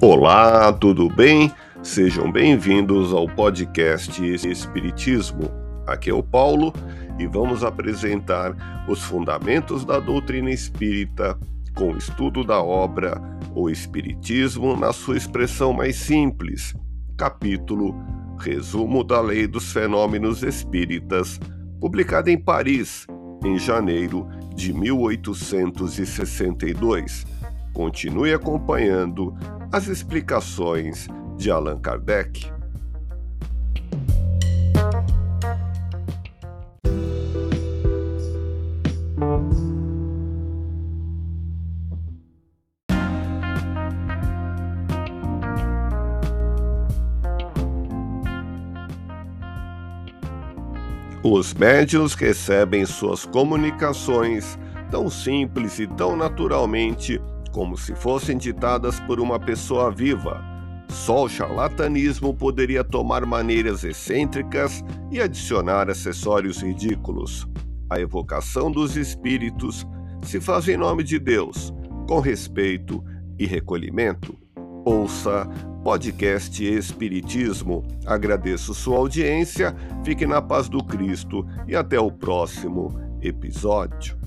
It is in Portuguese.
Olá, tudo bem? Sejam bem-vindos ao podcast Espiritismo. Aqui é o Paulo e vamos apresentar os fundamentos da doutrina espírita com o estudo da obra O Espiritismo na sua expressão mais simples. Capítulo Resumo da Lei dos Fenômenos Espíritas, publicado em Paris em janeiro de 1862. Continue acompanhando as explicações de Allan Kardec. Os médios recebem suas comunicações tão simples e tão naturalmente como se fossem ditadas por uma pessoa viva. Só o charlatanismo poderia tomar maneiras excêntricas e adicionar acessórios ridículos. A evocação dos espíritos se faz em nome de Deus, com respeito e recolhimento. Ouça podcast Espiritismo. Agradeço sua audiência, fique na paz do Cristo e até o próximo episódio.